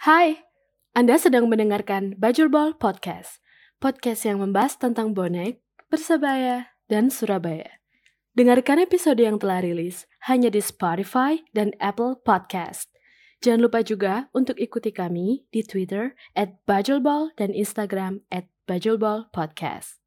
Hai, Anda sedang mendengarkan Bajul Ball Podcast. Podcast yang membahas tentang bonek, Persebaya, dan Surabaya. Dengarkan episode yang telah rilis hanya di Spotify dan Apple Podcast. Jangan lupa juga untuk ikuti kami di Twitter at Bajulball dan Instagram at Podcast.